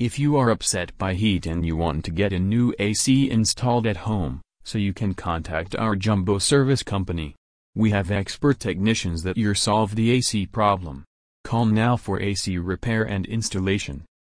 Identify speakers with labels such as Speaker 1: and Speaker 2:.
Speaker 1: If you are upset by heat and you want to get a new AC installed at home, so you can contact our Jumbo Service Company. We have expert technicians that your solve the AC problem. Call now for AC repair and installation.